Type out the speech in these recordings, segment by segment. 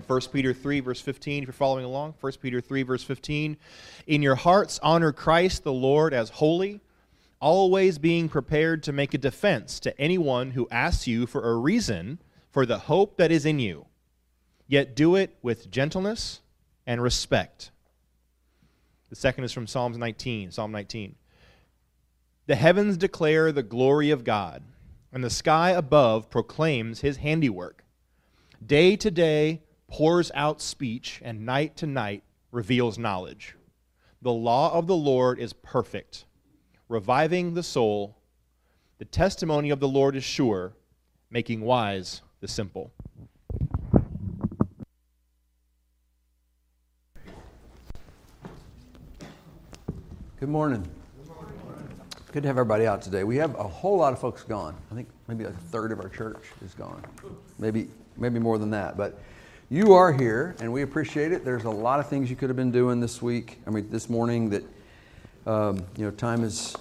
1 Peter 3, verse 15, if you're following along, 1 Peter 3, verse 15. In your hearts, honor Christ the Lord as holy, always being prepared to make a defense to anyone who asks you for a reason for the hope that is in you. Yet do it with gentleness and respect. The second is from Psalms 19, Psalm 19. The heavens declare the glory of God, and the sky above proclaims his handiwork. Day to day, pours out speech, and night to night reveals knowledge. The law of the Lord is perfect, reviving the soul. The testimony of the Lord is sure, making wise the simple. Good morning. Good to have everybody out today. We have a whole lot of folks gone. I think maybe like a third of our church is gone. Maybe maybe more than that. But you are here, and we appreciate it. There's a lot of things you could have been doing this week. I mean, this morning that um, you know, time is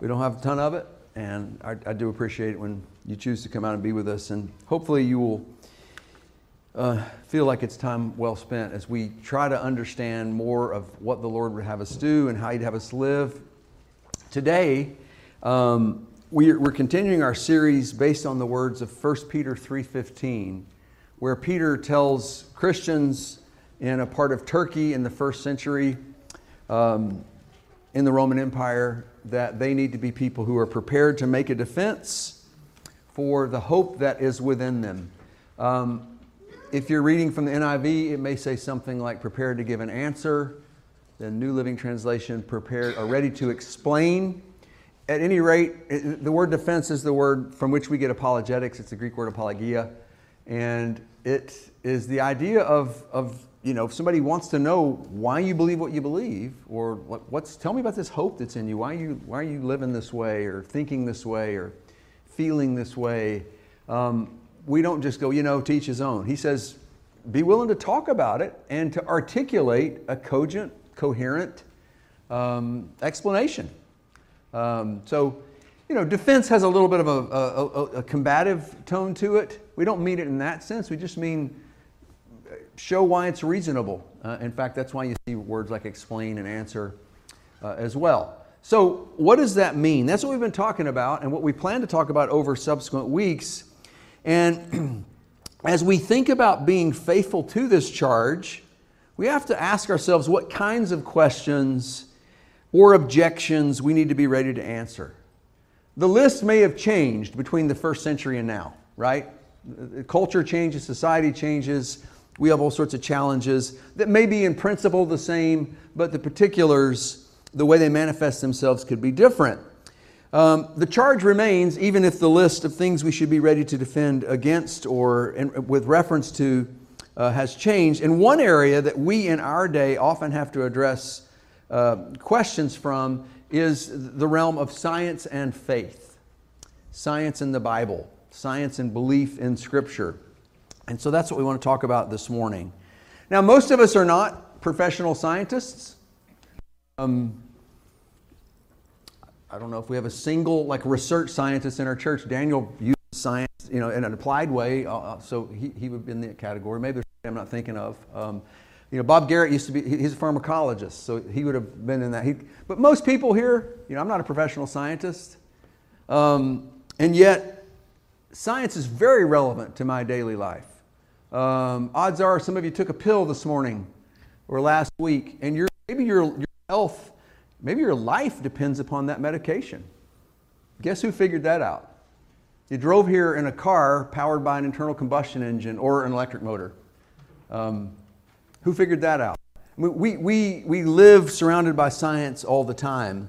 we don't have a ton of it, and I, I, do appreciate it when you choose to come out and be with us. And hopefully, you will uh, feel like it's time well spent as we try to understand more of what the Lord would have us do and how He'd have us live. Today, um, we're, we're continuing our series based on the words of 1 Peter 3:15 where Peter tells Christians in a part of Turkey in the first century um, in the Roman Empire that they need to be people who are prepared to make a defense for the hope that is within them. Um, if you're reading from the NIV, it may say something like prepared to give an answer. The New Living Translation, prepared or ready to explain. At any rate, the word defense is the word from which we get apologetics. It's the Greek word apologia. And it is the idea of, of you know, if somebody wants to know why you believe what you believe, or what, what's, tell me about this hope that's in you. Why are you, why are you living this way, or thinking this way, or feeling this way? Um, we don't just go, you know, teach his own. He says, be willing to talk about it and to articulate a cogent, coherent um, explanation. Um, so, you know, defense has a little bit of a, a, a, combative tone to it. We don't mean it in that sense. We just mean uh, show why it's reasonable. Uh, in fact, that's why you see words like explain and answer uh, as well. So, what does that mean? That's what we've been talking about and what we plan to talk about over subsequent weeks. And as we think about being faithful to this charge, we have to ask ourselves what kinds of questions or objections we need to be ready to answer. The list may have changed between the first century and now, right? Culture changes, society changes. We have all sorts of challenges that may be in principle the same, but the particulars, the way they manifest themselves, could be different. Um, the charge remains, even if the list of things we should be ready to defend against or in, with reference to uh, has changed. In one area that we in our day often have to address uh, questions from is the realm of science and faith, science in the Bible, science and belief in Scripture. And so that's what we want to talk about this morning. Now, most of us are not professional scientists. Um, I don't know if we have a single like research scientist in our church. Daniel uses science, you know, in an applied way, uh, uh so he, he would be in that category. Maybe there's I'm not thinking of. Um, you know, Bob Garrett used to be, he's a pharmacologist, so he would have been in that. He, but most people here, you know, I'm not a professional scientist. Um, and yet, science is very relevant to my daily life. Um, odds are some of you took a pill this morning or last week, and your, maybe your, your health, maybe your life depends upon that medication. Guess who figured that out? You drove here in a car powered by an internal combustion engine or an electric motor. Um, who figured that out? We, we, we live surrounded by science all the time.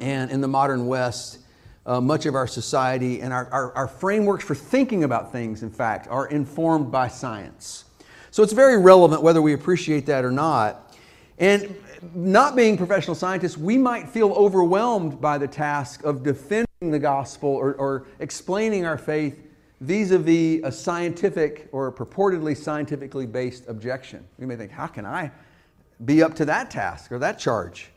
And in the modern West, uh, much of our society and our, our, our frameworks for thinking about things, in fact, are informed by science. So it's very relevant whether we appreciate that or not. And not being professional scientists, we might feel overwhelmed by the task of defending the gospel or, or explaining our faith vis a vis a scientific or a purportedly scientifically based objection. You may think, how can I be up to that task or that charge?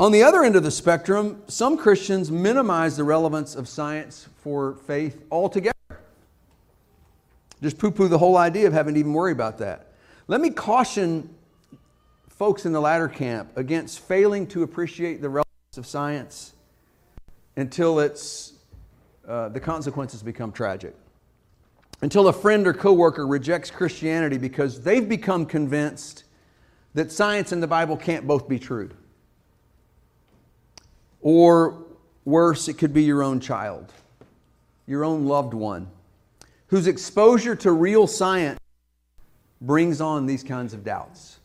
On the other end of the spectrum, some Christians minimize the relevance of science for faith altogether. just poo poo the whole idea of having to even worry about that. Let me caution folks in the latter camp against failing to appreciate the relevance of science until it's, uh, the consequences become tragic. Until a friend or coworker rejects Christianity because they've become convinced that science and the Bible can't both be true. Or worse, it could be your own child, your own loved one, whose exposure to real science brings on these kinds of doubts.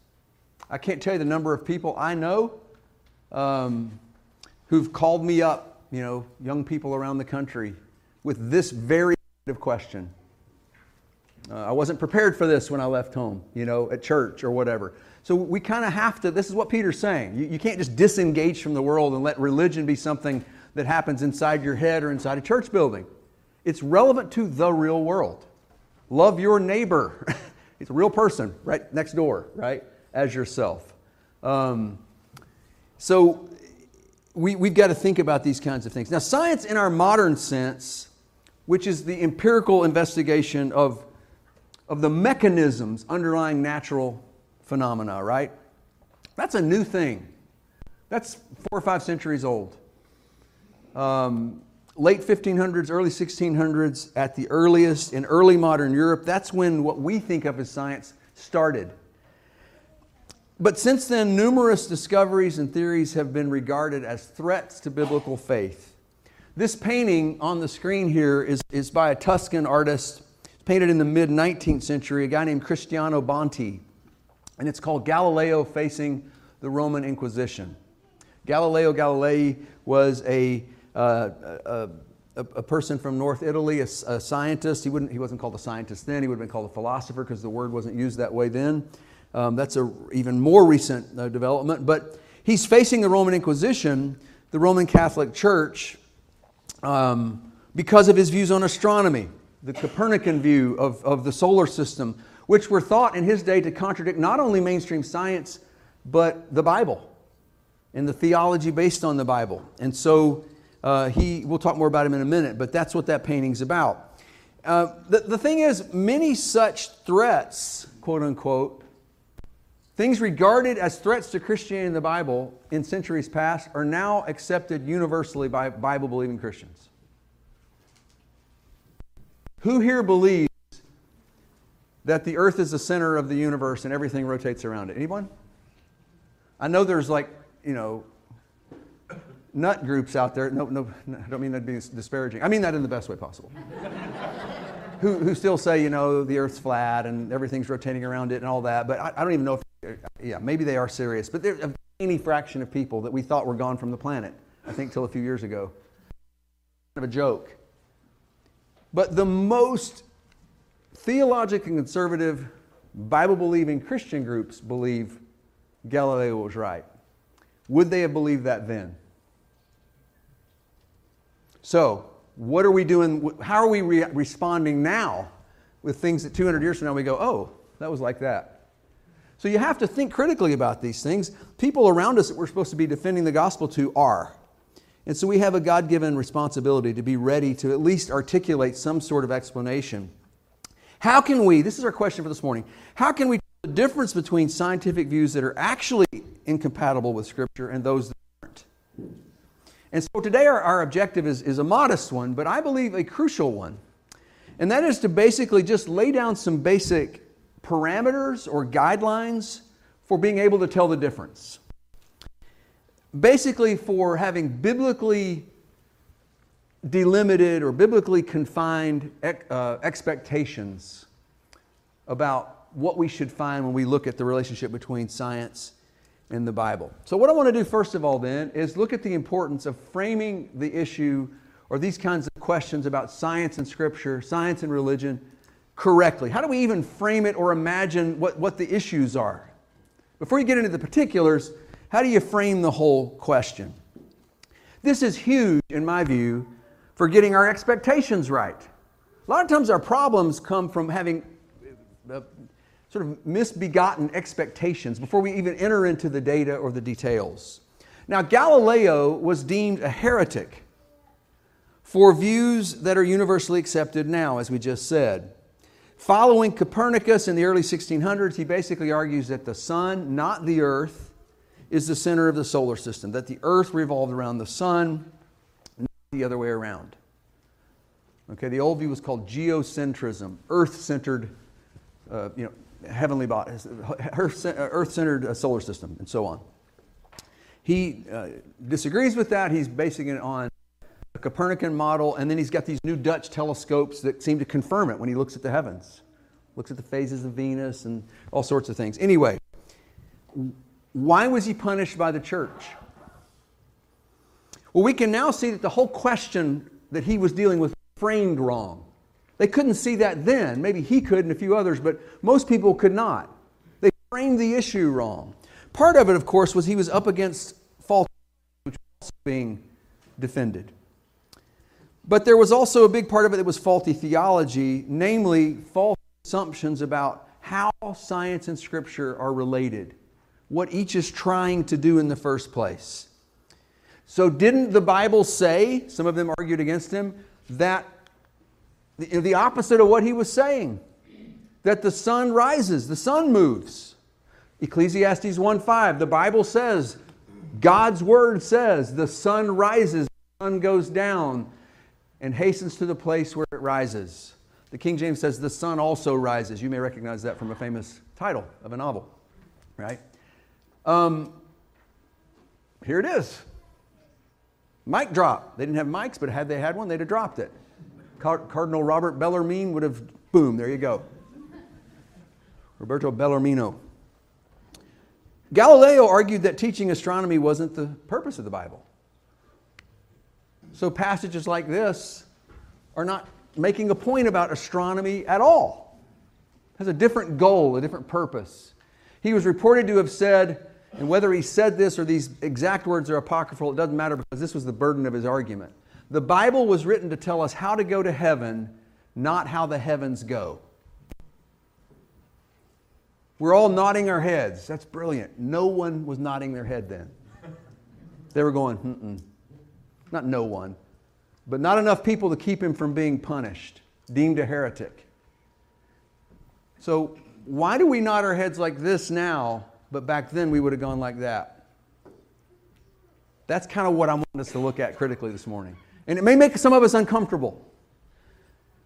I can't tell you the number of people I know um, who've called me up, you know, young people around the country, with this very kind of question. Uh, I wasn't prepared for this when I left home, you know, at church or whatever. So we kind of have to, this is what Peter's saying. You, you can't just disengage from the world and let religion be something that happens inside your head or inside a church building. It's relevant to the real world. Love your neighbor. He's a real person right next door, right? As yourself. Um, so we, we've got to think about these kinds of things. Now, science in our modern sense, which is the empirical investigation of, of the mechanisms underlying natural phenomena, right? That's a new thing. That's four or five centuries old. Um, late 1500s, early 1600s, at the earliest, in early modern Europe, that's when what we think of as science started. But since then, numerous discoveries and theories have been regarded as threats to biblical faith. This painting on the screen here is, is by a Tuscan artist, painted in the mid 19th century, a guy named Cristiano Banti and it's called Galileo Facing the Roman Inquisition. Galileo Galilei was a, uh, a, a, a, person from North Italy, a, a, scientist. He, wouldn't, he wasn't called a scientist then, he would have been called a philosopher because the word wasn't used that way then. Um, that's an even more recent uh, development. But he's facing the Roman Inquisition, the Roman Catholic Church, um, because of his views on astronomy, the Copernican view of, of the solar system which were thought in his day to contradict not only mainstream science, but the Bible and the theology based on the Bible. And so uh, he, we'll talk more about him in a minute, but that's what that painting's about. Uh, the, the thing is, many such threats, quote unquote, things regarded as threats to Christianity in the Bible in centuries past, are now accepted universally by Bible believing Christians. Who here believes that the earth is the center of the universe and everything rotates around it? Anyone? I know there's like, you know, nut groups out there. No, no, I don't mean that being disparaging. I mean that in the best way possible. who, who still say, you know, the earth's flat and everything's rotating around it and all that. But I, I don't even know if, Uh, yeah, maybe they are serious. But there's a tiny fraction of people that we thought were gone from the planet, I think, till a few years ago. Kind of a joke. But the most theologically conservative, Bible believing Christian groups believe Galileo was right. Would they have believed that then? So, what are we doing? How are we re- responding now with things that 200 years from now we go, oh, that was like that? So, you have to think critically about these things. People around us that we're supposed to be defending the gospel to are. And so, we have a God given responsibility to be ready to at least articulate some sort of explanation how can we, this is our question for this morning, how can we tell the difference between scientific views that are actually incompatible with Scripture and those that aren't? And so today our, our objective is, is a modest one, but I believe a crucial one. And that is to basically just lay down some basic parameters or guidelines for being able to tell the difference. Basically, for having biblically delimited or biblically confined uh, expectations about what we should find when we look at the relationship between science and the Bible. So, what I want to do first of all, then, is look at the importance of framing the issue or these kinds of questions about science and Scripture, science and religion correctly. How do we even frame it or imagine what, what the issues are? Before you get into the particulars, how do you frame the whole question? This is huge, in my view, for getting our expectations right. A lot of times our problems come from having uh, sort of misbegotten expectations before we even enter into the data or the details. Now, Galileo was deemed a heretic for views that are universally accepted now, as we just said. Following Copernicus in the early 1600s, he basically argues that the sun, not the earth, is the center of the solar system, that the earth revolved around the sun, not the other way around. Okay, the old view was called geocentrism, earth centered, uh, you know, heavenly bodies, earth centered uh, solar system, and so on. He uh, disagrees with that. He's basing it on Copernican model, and then he's got these new Dutch telescopes that seem to confirm it when he looks at the heavens, looks at the phases of Venus and all sorts of things. Anyway, why was he punished by the church? Well, we can now see that the whole question that he was dealing with framed wrong. They couldn't see that then. Maybe he could and a few others, but most people could not. They framed the issue wrong. Part of it, of course, was he was up against false, which was being defended. But there was also a big part of it that was faulty theology, namely false assumptions about how science and scripture are related, what each is trying to do in the first place. So, didn't the Bible say, some of them argued against him, that the, opposite of what he was saying? That the sun rises, the sun moves. Ecclesiastes 1:5, the Bible says, God's word says, the sun rises, the sun goes down and hastens to the place where it rises. The King James says, The sun also rises. You may recognize that from a famous title of a novel, right? Um, here it is. Mic drop. They didn't have mics, but had they had one, they'd have dropped it. Cardinal Robert Bellarmine would have, boom, there you go. Roberto Bellarmino. Galileo argued that teaching astronomy wasn't the purpose of the Bible. So passages like this are not making a point about astronomy at all. It has a different goal, a different purpose. He was reported to have said, and whether he said this or these exact words are apocryphal, it doesn't matter because this was the burden of his argument. The Bible was written to tell us how to go to heaven, not how the heavens go. We're all nodding our heads. That's brilliant. No one was nodding their head then. They were going, mm not no one, but not enough people to keep him from being punished, deemed a heretic. So, why do we nod our heads like this now, but back then we would have gone like that? That's kind of what I want us to look at critically this morning. And it may make some of us uncomfortable.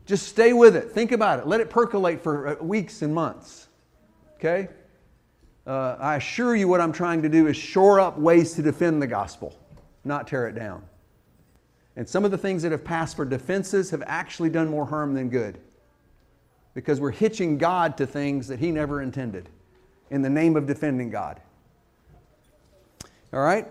Just stay with it. Think about it. Let it percolate for uh, weeks and months. Okay? Uh, I assure you, what I'm trying to do is shore up ways to defend the gospel, not tear it down. And some of the things that have passed for defenses have actually done more harm than good because we're hitching God to things that He never intended in the name of defending God. All right?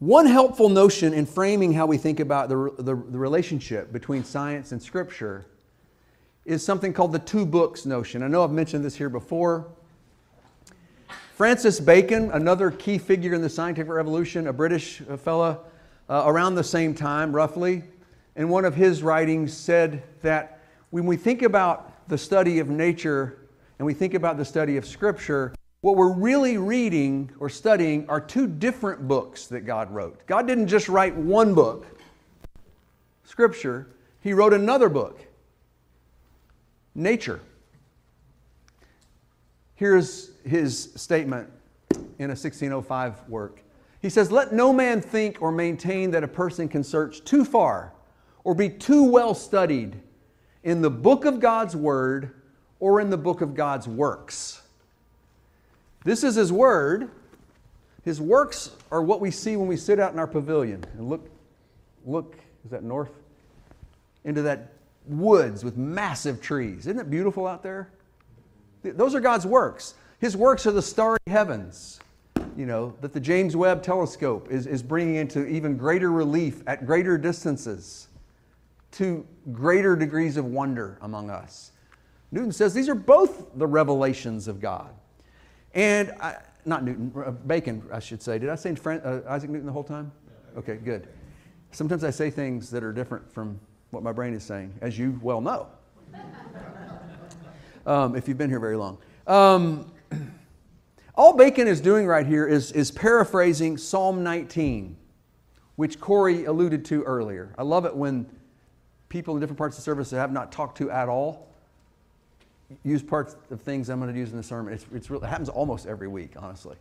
One helpful notion in framing how we think about the, the, the, relationship between science and Scripture is something called the two books notion. I know I've mentioned this here before. Francis Bacon, another key figure in the scientific revolution, a British fella, uh, around the same time, roughly, in one of his writings said that when we think about the study of nature and we think about the study of Scripture, what we're really reading or studying are two different books that God wrote. God didn't just write one book, Scripture, He wrote another book, nature. Here's his statement in a 1605 work. He says, Let no man think or maintain that a person can search too far or be too well studied in the book of God's Word or in the book of God's works. This is His Word. His works are what we see when we sit out in our pavilion and look, look, is that north? Into that woods with massive trees. Isn't it beautiful out there? Those are God's works. His works are the starry heavens, you know, that the James Webb telescope is, is bringing into even greater relief at greater distances to greater degrees of wonder among us. Newton says these are both the revelations of God. And I, not Newton, uh, Bacon, I should say. Did I say uh, Isaac Newton the whole time? Okay, good. Sometimes I say things that are different from what my brain is saying, as you well know um, if you've been here very long. Um, all Bacon is doing right here is, is paraphrasing Psalm 19, which Corey alluded to earlier. I love it when people in different parts of the service that I have not talked to at all use parts of things I'm going to use in the sermon. It's, it's really, it happens almost every week, honestly.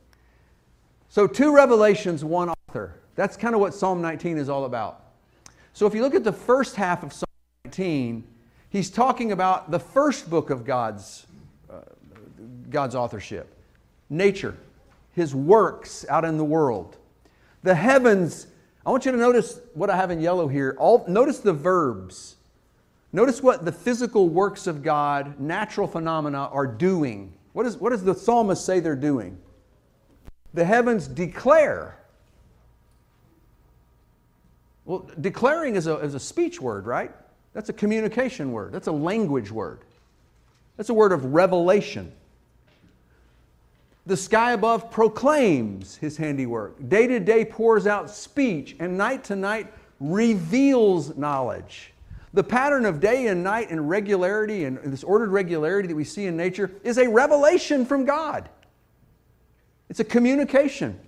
So, two revelations, one author. That's kind of what Psalm 19 is all about. So, if you look at the first half of Psalm 19, he's talking about the first book of God's, uh, God's authorship nature, his works out in the world. The heavens, I want you to notice what I have in yellow here. All, notice the verbs. Notice what the physical works of God, natural phenomena, are doing. What, is, what does the psalmist say they're doing? The heavens declare. Well, declaring is a, is a speech word, right? That's a communication word. That's a language word. That's a word of revelation. The sky above proclaims his handiwork. Day to day pours out speech, and night to night reveals knowledge. The pattern of day and night and regularity and this ordered regularity that we see in nature is a revelation from God. It's a communication.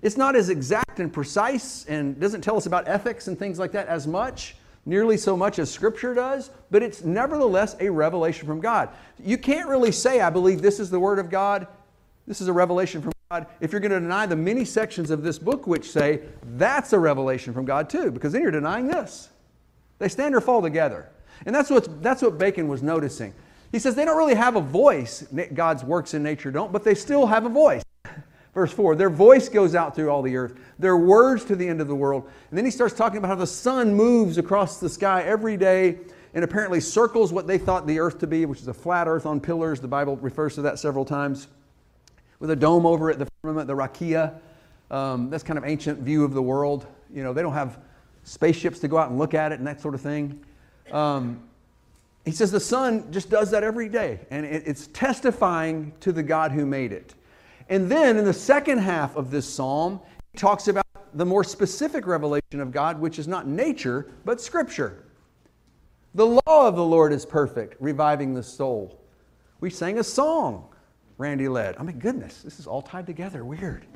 It's not as exact and precise and doesn't tell us about ethics and things like that as much, nearly so much as Scripture does, but it's nevertheless a revelation from God. You can't really say, I believe this is the Word of God, this is a revelation from God, if you're going to deny the many sections of this book which say that's a revelation from God too, because then you're denying this. They stand or fall together. And that's, what that's what Bacon was noticing. He says they don't really have a voice, God's works in nature don't, but they still have a voice. Verse 4 Their voice goes out through all the earth, their words to the end of the world. And then he starts talking about how the sun moves across the sky every day and apparently circles what they thought the earth to be, which is a flat earth on pillars. The Bible refers to that several times with a dome over it, the firmament, the rakia. Um, that's kind of ancient view of the world. You know, they don't have spaceships to go out and look at it and that sort of thing. Um, he says the sun just does that every day, and it, it's testifying to the God who made it. And then in the second half of this psalm, he talks about the more specific revelation of God, which is not nature, but Scripture. The law of the Lord is perfect, reviving the soul. We sang a song Randy led. Oh, I mean, goodness, this is all tied together. Weird.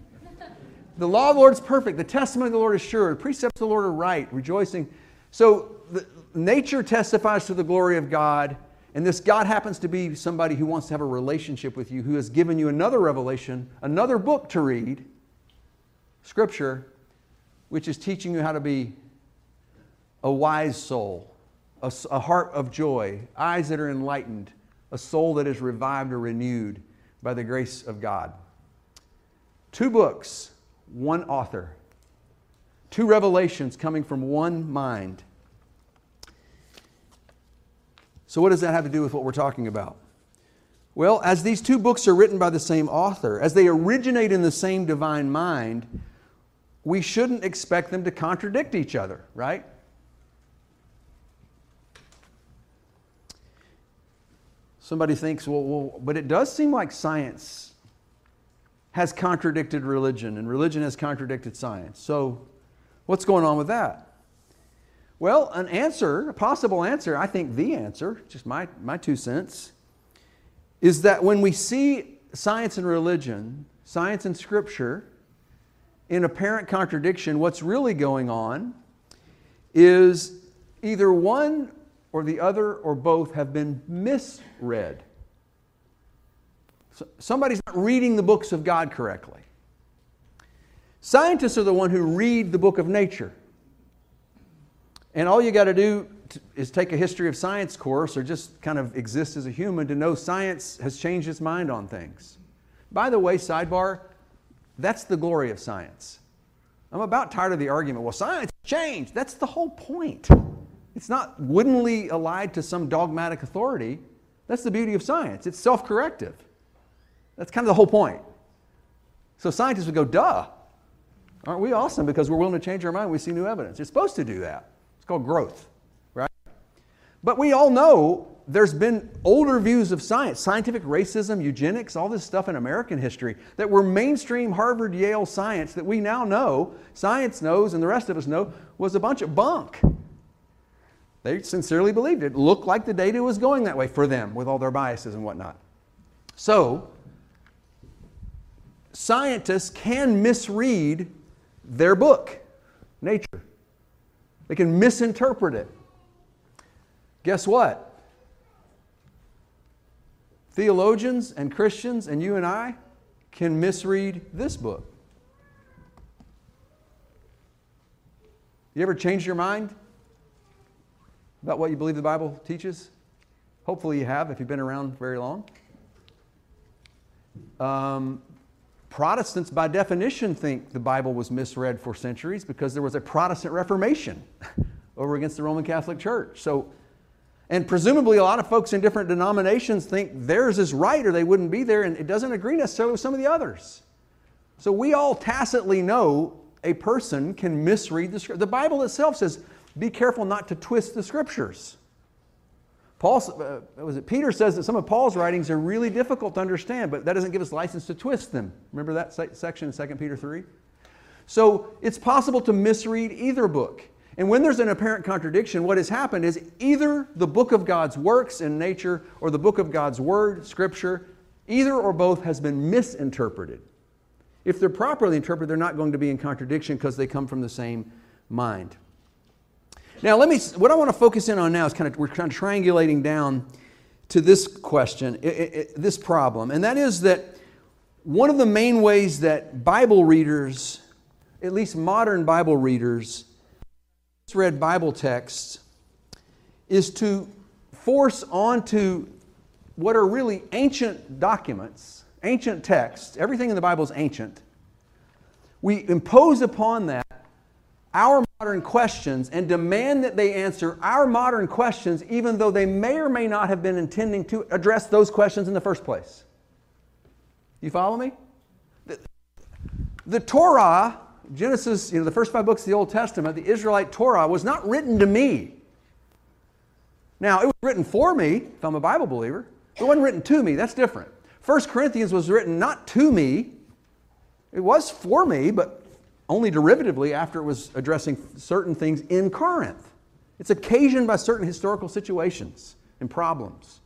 the law of the Lord is perfect. The testimony of the Lord is sure. The precepts of the Lord are right, rejoicing. So the, nature testifies to the glory of God. And this God happens to be somebody who wants to have a relationship with you, who has given you another revelation, another book to read, Scripture, which is teaching you how to be a wise soul, a, a heart of joy, eyes that are enlightened, a soul that is revived or renewed by the grace of God. Two books, one author, two revelations coming from one mind. So, what does that have to do with what we're talking about? Well, as these two books are written by the same author, as they originate in the same divine mind, we shouldn't expect them to contradict each other, right? Somebody thinks, well, well, but it does seem like science has contradicted religion, and religion has contradicted science. So, what's going on with that? Well, an answer, a possible answer, I think the answer, just my, my two cents, is that when we see science and religion, science and scripture, in apparent contradiction, what's really going on is either one or the other or both have been misread. So somebody's not reading the books of God correctly. Scientists are the one who read the book of nature. And all you got to do is take a history of science course or just kind of exist as a human to know science has changed its mind on things. By the way, sidebar, that's the glory of science. I'm about tired of the argument, well, science changed. That's the whole point. It's not woodenly allied to some dogmatic authority. That's the beauty of science. It's self corrective. That's kind of the whole point. So scientists would go, duh. Aren't we awesome because we're willing to change our mind? We see new evidence. You're supposed to do that. Called growth, right? But we all know there's been older views of science, scientific racism, eugenics, all this stuff in American history that were mainstream Harvard, Yale science that we now know, science knows, and the rest of us know, was a bunch of bunk. They sincerely believed it. it looked like the data was going that way for them with all their biases and whatnot. So, scientists can misread their book, Nature. They can misinterpret it. guess what? Theologians and Christians and you and I can misread this book. You ever change your mind about what you believe the Bible teaches? Hopefully, you have if you've been around very long. Um, Protestants, by definition, think the Bible was misread for centuries because there was a Protestant Reformation over against the Roman Catholic Church. So, and presumably, a lot of folks in different denominations think theirs is right or they wouldn't be there, and it doesn't agree necessarily with some of the others. So, we all tacitly know a person can misread the scripture. The Bible itself says, be careful not to twist the scriptures. Paul, uh, was it Peter says that some of Paul's writings are really difficult to understand, but that doesn't give us license to twist them. Remember that section in 2 Peter 3? So it's possible to misread either book. And when there's an apparent contradiction, what has happened is either the book of God's works in nature or the book of God's word, scripture, either or both has been misinterpreted. If they're properly interpreted, they're not going to be in contradiction because they come from the same mind. Now, let me, what I want to focus in on now is kind of, we're kind of triangulating down to this question, it, it, this problem, and that is that one of the main ways that Bible readers, at least modern Bible readers, read Bible texts is to force onto what are really ancient documents, ancient texts, everything in the Bible is ancient. We impose upon that our modern questions and demand that they answer our modern questions, even though they may or may not have been intending to address those questions in the first place. You follow me? The, the Torah, Genesis, you know, the first five books of the Old Testament, the Israelite Torah, was not written to me. Now, it was written for me, if I'm a Bible believer. It wasn't written to me. That's different. First Corinthians was written not to me. It was for me, but only derivatively after it was addressing certain things in Corinth. It's occasioned by certain historical situations and problems.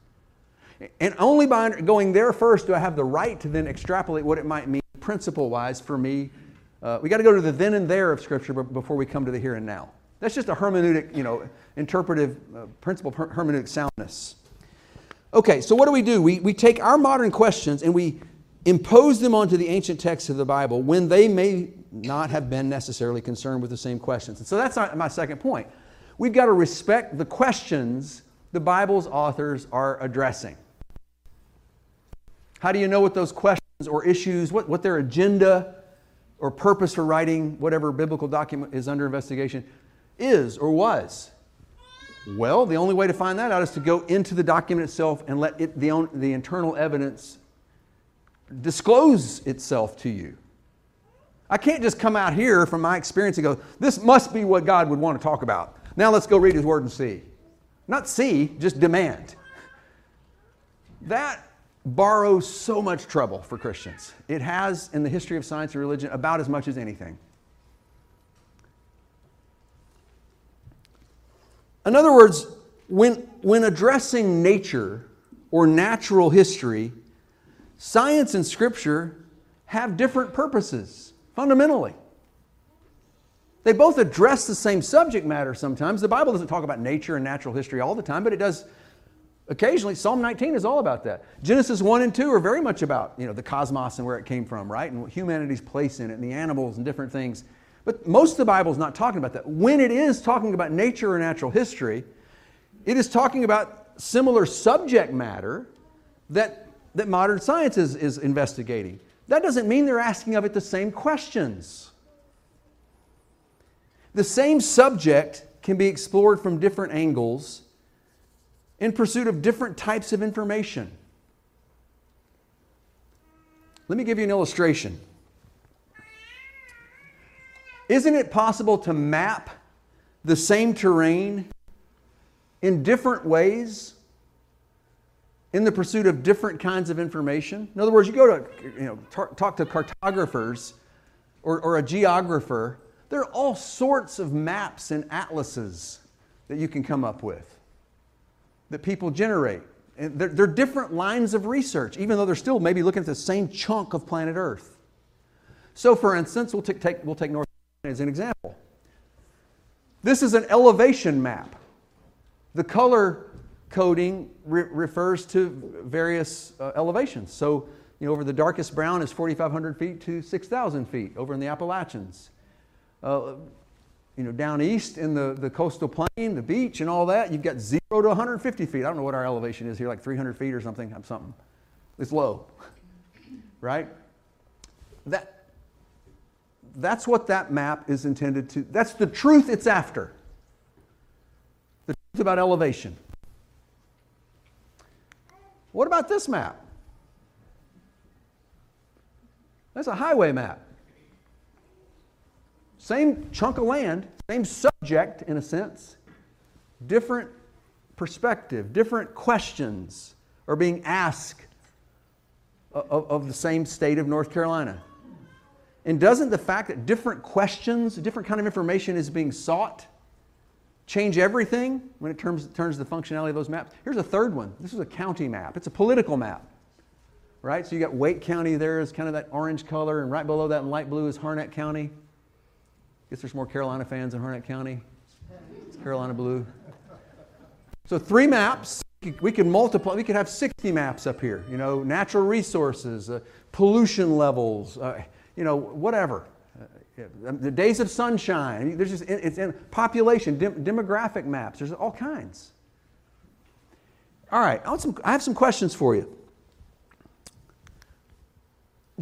And only by going there first do I have the right to then extrapolate what it might mean principle wise for me. Uh, we got to go to the then and there of Scripture before we come to the here and now. That's just a hermeneutic, you know, interpretive uh, principle, hermeneutic soundness. Okay, so what do we do? We, we take our modern questions and we impose them onto the ancient texts of the Bible when they may not have been necessarily concerned with the same questions. And so that's my second point. We've got to respect the questions the Bible's authors are addressing. How do you know what those questions or issues, what, what their agenda or purpose for writing whatever biblical document is under investigation is or was? Well, the only way to find that out is to go into the document itself and let it, the, the internal evidence disclose itself to you. I can't just come out here from my experience and go, this must be what God would want to talk about. Now let's go read His Word and see. Not see, just demand. That borrows so much trouble for Christians. It has in the history of science and religion about as much as anything. In other words, when, when addressing nature or natural history, science and scripture have different purposes fundamentally. They both address the same subject matter sometimes. The Bible doesn't talk about nature and natural history all the time, but it does occasionally. Psalm 19 is all about that. Genesis 1 and 2 are very much about you know, the cosmos and where it came from, right? And humanity's place in it and the animals and different things. But most of the Bible is not talking about that. When it is talking about nature or natural history, it is talking about similar subject matter that, that modern science is, is investigating. That doesn't mean they're asking of it the same questions. The same subject can be explored from different angles in pursuit of different types of information. Let me give you an illustration. Isn't it possible to map the same terrain in different ways in the pursuit of different kinds of information. In other words, you go to, you know, talk to cartographers or, or a geographer, there are all sorts of maps and atlases that you can come up with that people generate. And they're, they're different lines of research, even though they're still maybe looking at the same chunk of planet Earth. So, for instance, we'll take, take, we'll take North as an example. This is an elevation map The color coding re- refers to various uh, elevations. So, you know, over the darkest brown is 4,500 feet to 6,000 feet over in the Appalachians. Uh, you know, down east in the, the coastal plain, the beach and all that, you've got zero to 150 feet. I don't know what our elevation is here, like 300 feet or something, I'm something. It's low, right? That, that's what that map is intended to, that's the truth it's after. The truth about elevation. What about this map? That's a highway map. Same chunk of land, same subject in a sense, different perspective, different questions are being asked of, of, the same state of North Carolina. And doesn't the fact that different questions, different kind of information is being sought, change everything when it turns, turns the functionality of those maps? Here's a third one. This is a county map. It's a political map right? So you got Wake County there is kind of that orange color, and right below that in light blue is Harnett County. Guess there's more Carolina fans in Harnett County. It's Carolina blue. So three maps. We could multiply. We could have 60 maps up here. You know, natural resources, uh, pollution levels, uh, you know, whatever. Uh, the days of sunshine. There's just it's in population, dem- demographic maps. There's all kinds. All right, I, some, I have some questions for you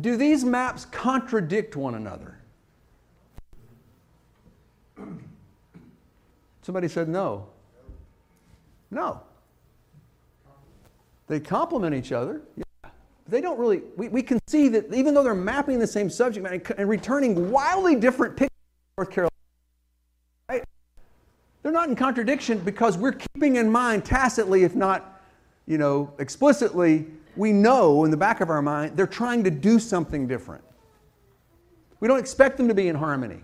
do these maps contradict one another? Somebody said no. No. They complement each other. They don't really, we, we can see that even though they're mapping the same subject matter and returning wildly different pictures of North Carolina, right? They're not in contradiction because we're keeping in mind tacitly, if not, you know, explicitly, we know in the back of our mind they're trying to do something different. We don't expect them to be in harmony.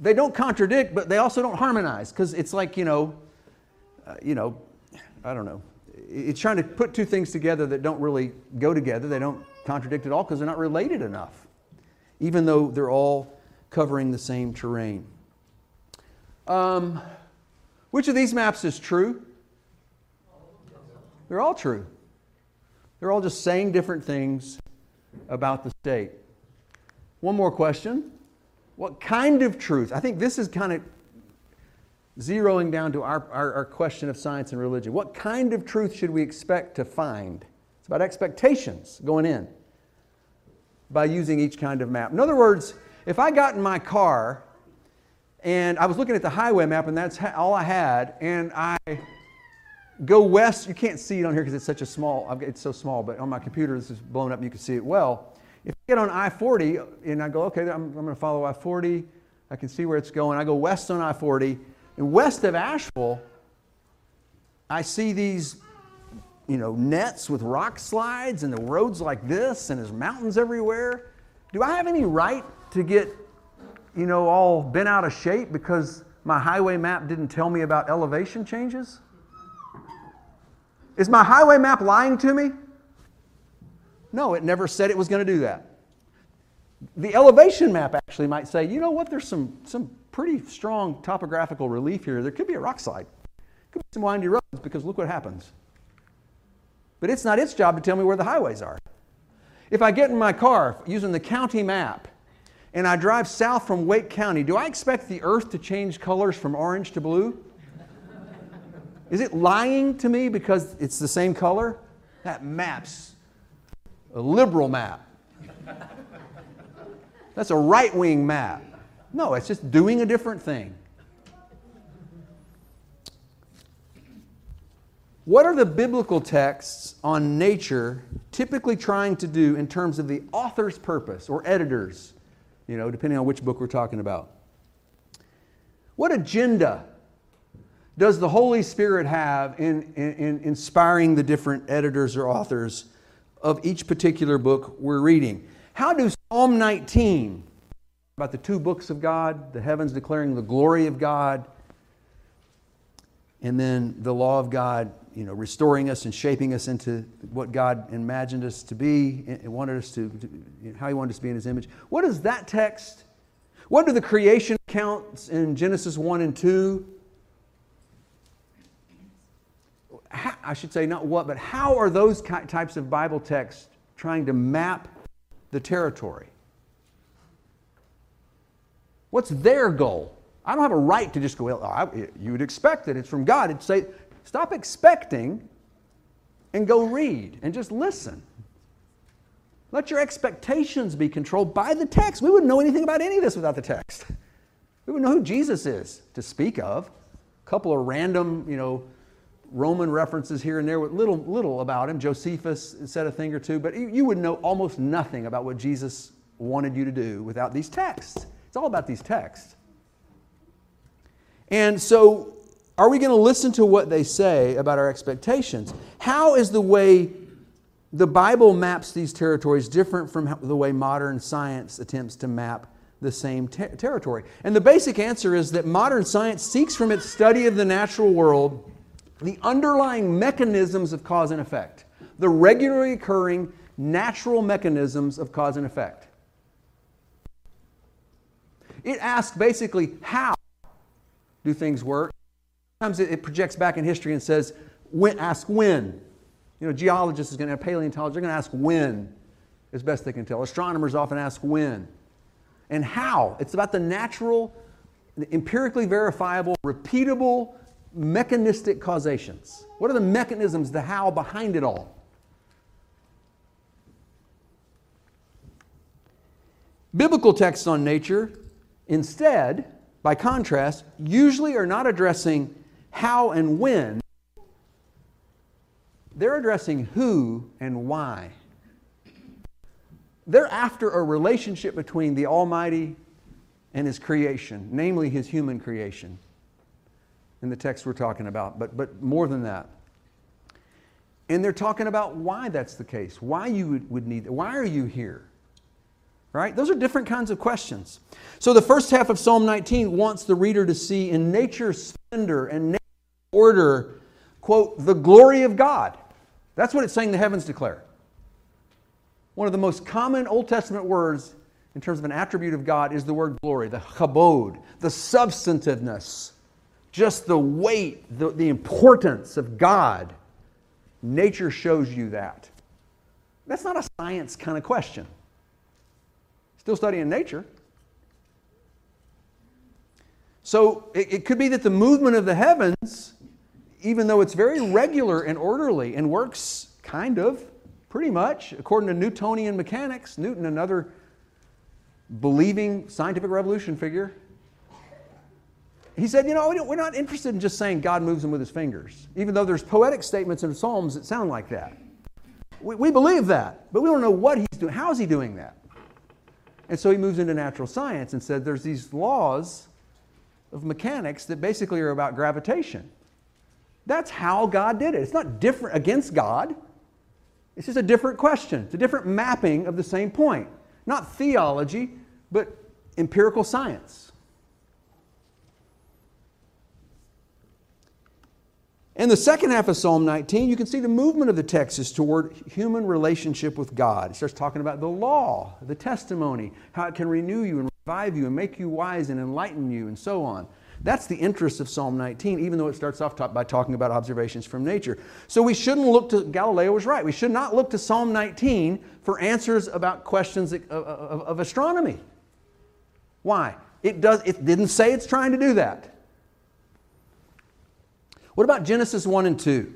They don't contradict, but they also don't harmonize because it's like, you know, uh, you know, I don't know. It's trying to put two things together that don't really go together. They don't contradict at all because they're not related enough, even though they're all covering the same terrain. Um, which of these maps is true? They're all true. They're all just saying different things about the state. One more question. What kind of truth? I think this is kind of zeroing down to our, our, our, question of science and religion. What kind of truth should we expect to find? It's about expectations going in by using each kind of map. In other words, if I got in my car and I was looking at the highway map and that's all I had, and I Go west, you can't see it on here because it's such a small, it's so small, but on my computer this is blown up, you can see it well. If I get on I 40 and I go, okay, I'm, I'm going to follow I 40, I can see where it's going. I go west on I 40, and west of Asheville, I see these, you know, nets with rock slides and the roads like this, and there's mountains everywhere. Do I have any right to get, you know, all bent out of shape because my highway map didn't tell me about elevation changes? Is my highway map lying to me? No, it never said it was going to do that. The elevation map actually might say, you know what, there's some, some pretty strong topographical relief here. There could be a rock slide, could be some windy roads because look what happens. But it's not its job to tell me where the highways are. If I get in my car using the county map and I drive south from Wake County, do I expect the earth to change colors from orange to blue? Is it lying to me because it's the same color? That map's a liberal map. That's a right wing map. No, it's just doing a different thing. What are the biblical texts on nature typically trying to do in terms of the author's purpose or editors, you know, depending on which book we're talking about? What agenda does the Holy Spirit have in, in, in, inspiring the different editors or authors of each particular book we're reading? How do Psalm 19, about the two books of God, the heavens declaring the glory of God, and then the law of God, you know, restoring us and shaping us into what God imagined us to be and wanted us to, how He wanted us to be in His image. What does that text What do the creation accounts in Genesis 1 and 2? How, I should say, not what, but how are those types of Bible texts trying to map the territory? What's their goal? I don't have a right to just go, well, I, you would expect that it's from God. It'd say, stop expecting and go read and just listen. Let your expectations be controlled by the text. We wouldn't know anything about any of this without the text. We wouldn't know who Jesus is to speak of. A couple of random, you know, Roman references here and there with little, little about him. Josephus said a thing or two, but you would know almost nothing about what Jesus wanted you to do without these texts. It's all about these texts. And so, are we going to listen to what they say about our expectations? How is the way the Bible maps these territories different from the way modern science attempts to map the same ter- territory? And the basic answer is that modern science seeks from its study of the natural world the underlying mechanisms of cause and effect, the regularly occurring natural mechanisms of cause and effect. It asks basically how do things work. Sometimes it, projects back in history and says, when, ask when. You know, geologists is going to, have paleontologists are going to ask when as best they can tell. Astronomers often ask when. And how. It's about the natural, empirically verifiable, repeatable, mechanistic causations. What are the mechanisms, the how behind it all? Biblical texts on nature, instead, by contrast, usually are not addressing how and when, they're addressing who and why. They're after a relationship between the Almighty and His creation, namely His human creation, in the text we're talking about, but, but more than that. And they're talking about why that's the case, why you would, would need, why are you here? Right? Those are different kinds of questions. So the first half of Psalm 19 wants the reader to see in nature's splendor and nature's order, quote, the glory of God. That's what it's saying the heavens declare. One of the most common Old Testament words in terms of an attribute of God is the word glory, the chabod, the substantiveness, just the weight, the, the importance of God. Nature shows you that. That's not a science kind of question. Still studying nature. So it, it could be that the movement of the heavens even though it's very regular and orderly and works kind of, pretty much, according to Newtonian mechanics, Newton, another believing scientific revolution figure, he said, You know, we're not interested in just saying God moves them with his fingers, even though there's poetic statements in Psalms that sound like that. We, we believe that, but we don't know what he's doing. How is he doing that? And so he moves into natural science and said there's these laws of mechanics that basically are about gravitation. That's how God did it. It's not different against God. It's just a different question. It's a different mapping of the same point. Not theology, but empirical science. In the second half of Psalm 19, you can see the movement of the text is toward human relationship with God. It starts talking about the law, the testimony, how it can renew you and revive you and make you wise and enlighten you, and so on. That's the interest of Psalm 19, even though it starts off by talking about observations from nature. So we shouldn't look to, Galileo was right, we should not look to Psalm 19 for answers about questions of, astronomy. Why? It, does, it didn't say it's trying to do that. What about Genesis 1 and 2?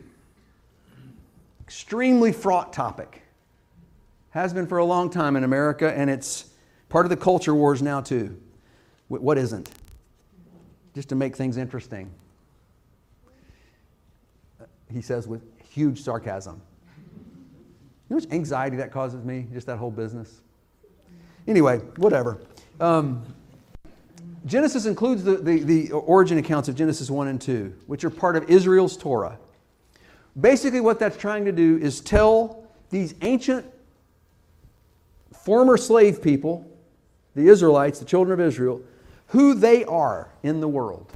Extremely fraught topic. Has been for a long time in America, and it's part of the culture wars now, too. What isn't? just to make things interesting. He says with huge sarcasm. You know how much anxiety that causes me, just that whole business? Anyway, whatever. Um, Genesis includes the, the, the origin accounts of Genesis 1 and 2, which are part of Israel's Torah. Basically, what that's trying to do is tell these ancient former slave people, the Israelites, the children of Israel, who they are in the world.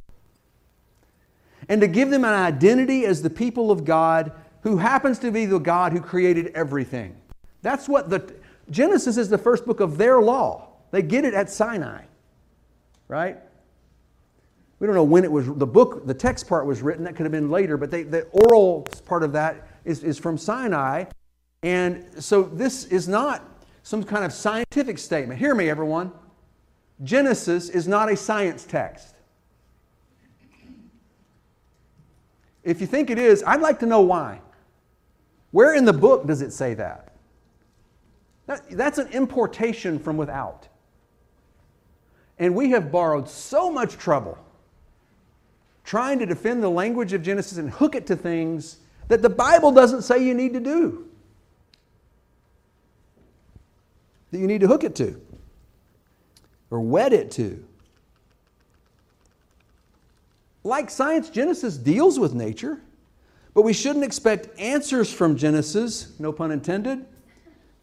And to give them an identity as the people of God who happens to be the God who created everything. That's what the Genesis is the first book of their law. They get it at Sinai. Right? We don't know when it was, the book, the text part was written. That could have been later, but they, the oral part of that is, is from Sinai. And so this is not some kind of scientific statement. Hear me, everyone. Genesis is not a science text. If you think it is, I'd like to know why. Where in the book does it say that? that that's an importation from without. And we have borrowed so much trouble trying to defend the language of Genesis and hook it to things that the Bible doesn't say you need to do. That you need to hook it to or wed it to. Like science, Genesis deals with nature, but we shouldn't expect answers from Genesis, no pun intended,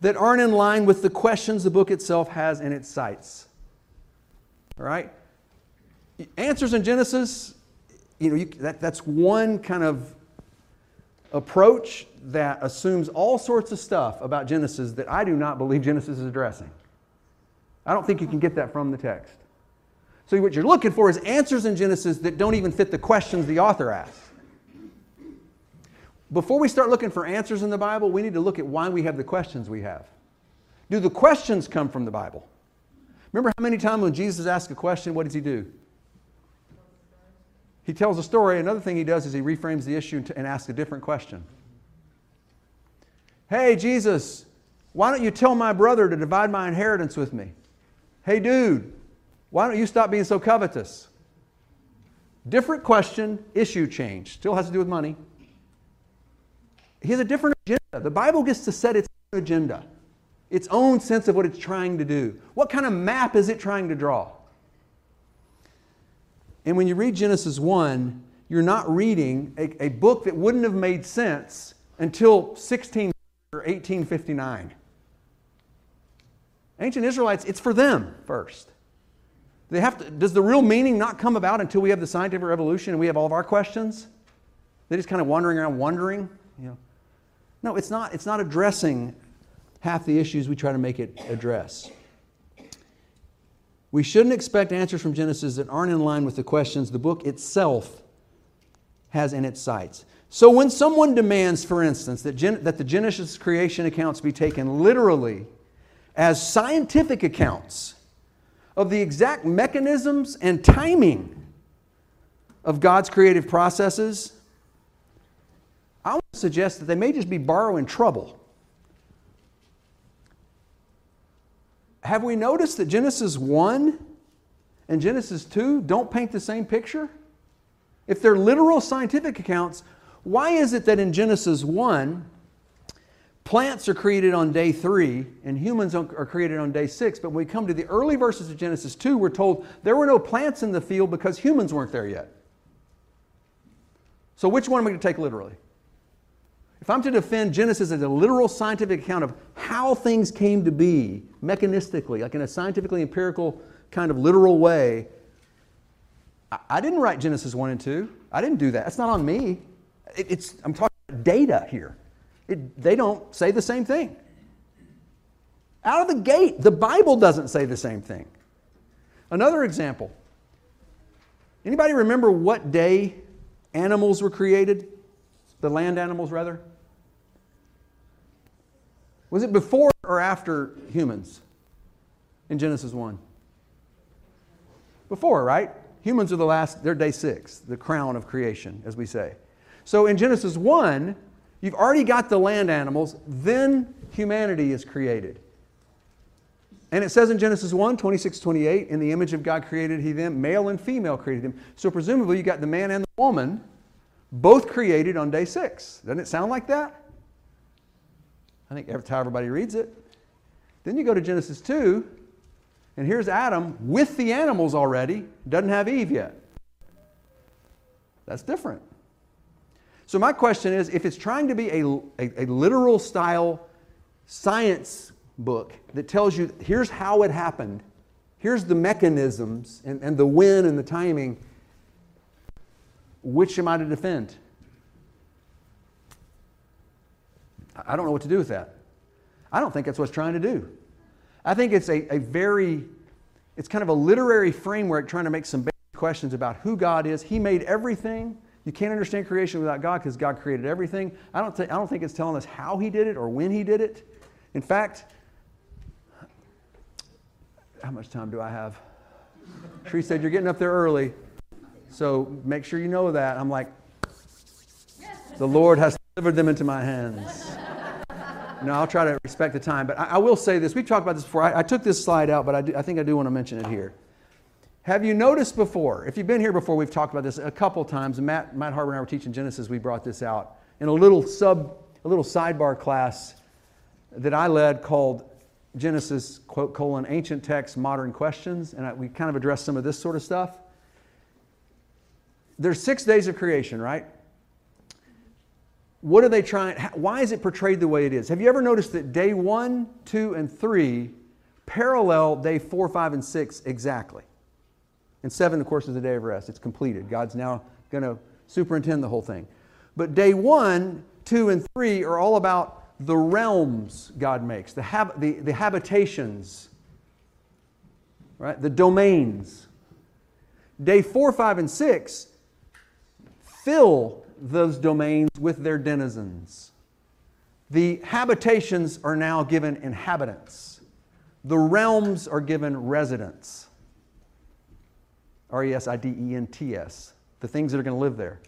that aren't in line with the questions the book itself has in its sights. All right? Answers in Genesis, you know, you, that, that's one kind of approach that assumes all sorts of stuff about Genesis that I do not believe Genesis is addressing. I don't think you can get that from the text. So, what you're looking for is answers in Genesis that don't even fit the questions the author asks. Before we start looking for answers in the Bible, we need to look at why we have the questions we have. Do the questions come from the Bible? Remember how many times when Jesus asks a question, what does he do? He tells a story. Another thing he does is he reframes the issue and asks a different question. Hey, Jesus, why don't you tell my brother to divide my inheritance with me? Hey, dude, why don't you stop being so covetous? Different question, issue change. Still has to do with money. He has a different agenda. The Bible gets to set its agenda, its own sense of what it's trying to do. What kind of map is it trying to draw? And when you read Genesis 1, you're not reading a, a book that wouldn't have made sense until 16 or 1859. Ancient Israelites, it's for them first. They have to, does the real meaning not come about until we have the scientific revolution and we have all of our questions? They're just kind of wandering around wondering. You know. No, it's not, it's not addressing half the issues we try to make it address. We shouldn't expect answers from Genesis that aren't in line with the questions the book itself has in its sights. So, when someone demands, for instance, that, Gen- that the Genesis creation accounts be taken literally as scientific accounts, of the exact mechanisms and timing of God's creative processes, I would suggest that they may just be borrowing trouble. Have we noticed that Genesis 1 and Genesis 2 don't paint the same picture? If they're literal scientific accounts, why is it that in Genesis 1, Plants are created on day three, and humans are created on day six. But when we come to the early verses of Genesis 2, we're told there were no plants in the field because humans weren't there yet. So, which one am I going to take literally? If I'm to defend Genesis as a literal scientific account of how things came to be mechanistically, like in a scientifically empirical kind of literal way, I didn't write Genesis 1 and 2. I didn't do that. That's not on me. It's, I'm talking about data here. It, they don't say the same thing. Out of the gate, the Bible doesn't say the same thing. Another example. Anybody remember what day animals were created? The land animals, rather? Was it before or after humans in Genesis 1? Before, right? Humans are the last, they're day six, the crown of creation, as we say. So in Genesis 1, You've already got the land animals, then humanity is created. And it says in Genesis 1 26, 28, in the image of God created he them, male and female created them. So presumably you got the man and the woman both created on day six. Doesn't it sound like that? I think that's how everybody reads it. Then you go to Genesis 2, and here's Adam with the animals already, doesn't have Eve yet. That's different. So, my question is if it's trying to be a, a, a literal style science book that tells you here's how it happened, here's the mechanisms and, and the when and the timing, which am I to defend? I don't know what to do with that. I don't think that's what it's trying to do. I think it's a, a very it's kind of a literary framework trying to make some basic questions about who God is. He made everything. You can't understand creation without God because God created everything. I don't, th- I don't think it's telling us how He did it or when He did it. In fact, how much time do I have? Tree said, You're getting up there early. So make sure you know that. I'm like, The Lord has delivered them into my hands. No, I'll try to respect the time. But I, I will say this. We've talked about this before. I, I took this slide out, but I, do, I think I do want to mention it here. Have you noticed before, if you've been here before, we've talked about this a couple times. Matt, Matt Harbor and I were teaching Genesis, we brought this out in a little sub, a little sidebar class that I led called Genesis, quote, colon, ancient texts, modern questions. And I, we kind of addressed some of this sort of stuff. There's six days of creation, right? What are they trying? Why is it portrayed the way it is? Have you ever noticed that day one, two, and three parallel day four, five, and six exactly? And seven, of course, is the day of rest. It's completed. God's now going to superintend the whole thing. But day one, two, and three are all about the realms God makes, the, hab- the, the habitations, right? The domains. Day four, five, and six fill those domains with their denizens. The habitations are now given inhabitants, the realms are given residents. R E S I D E N T S, the things that are going to live there.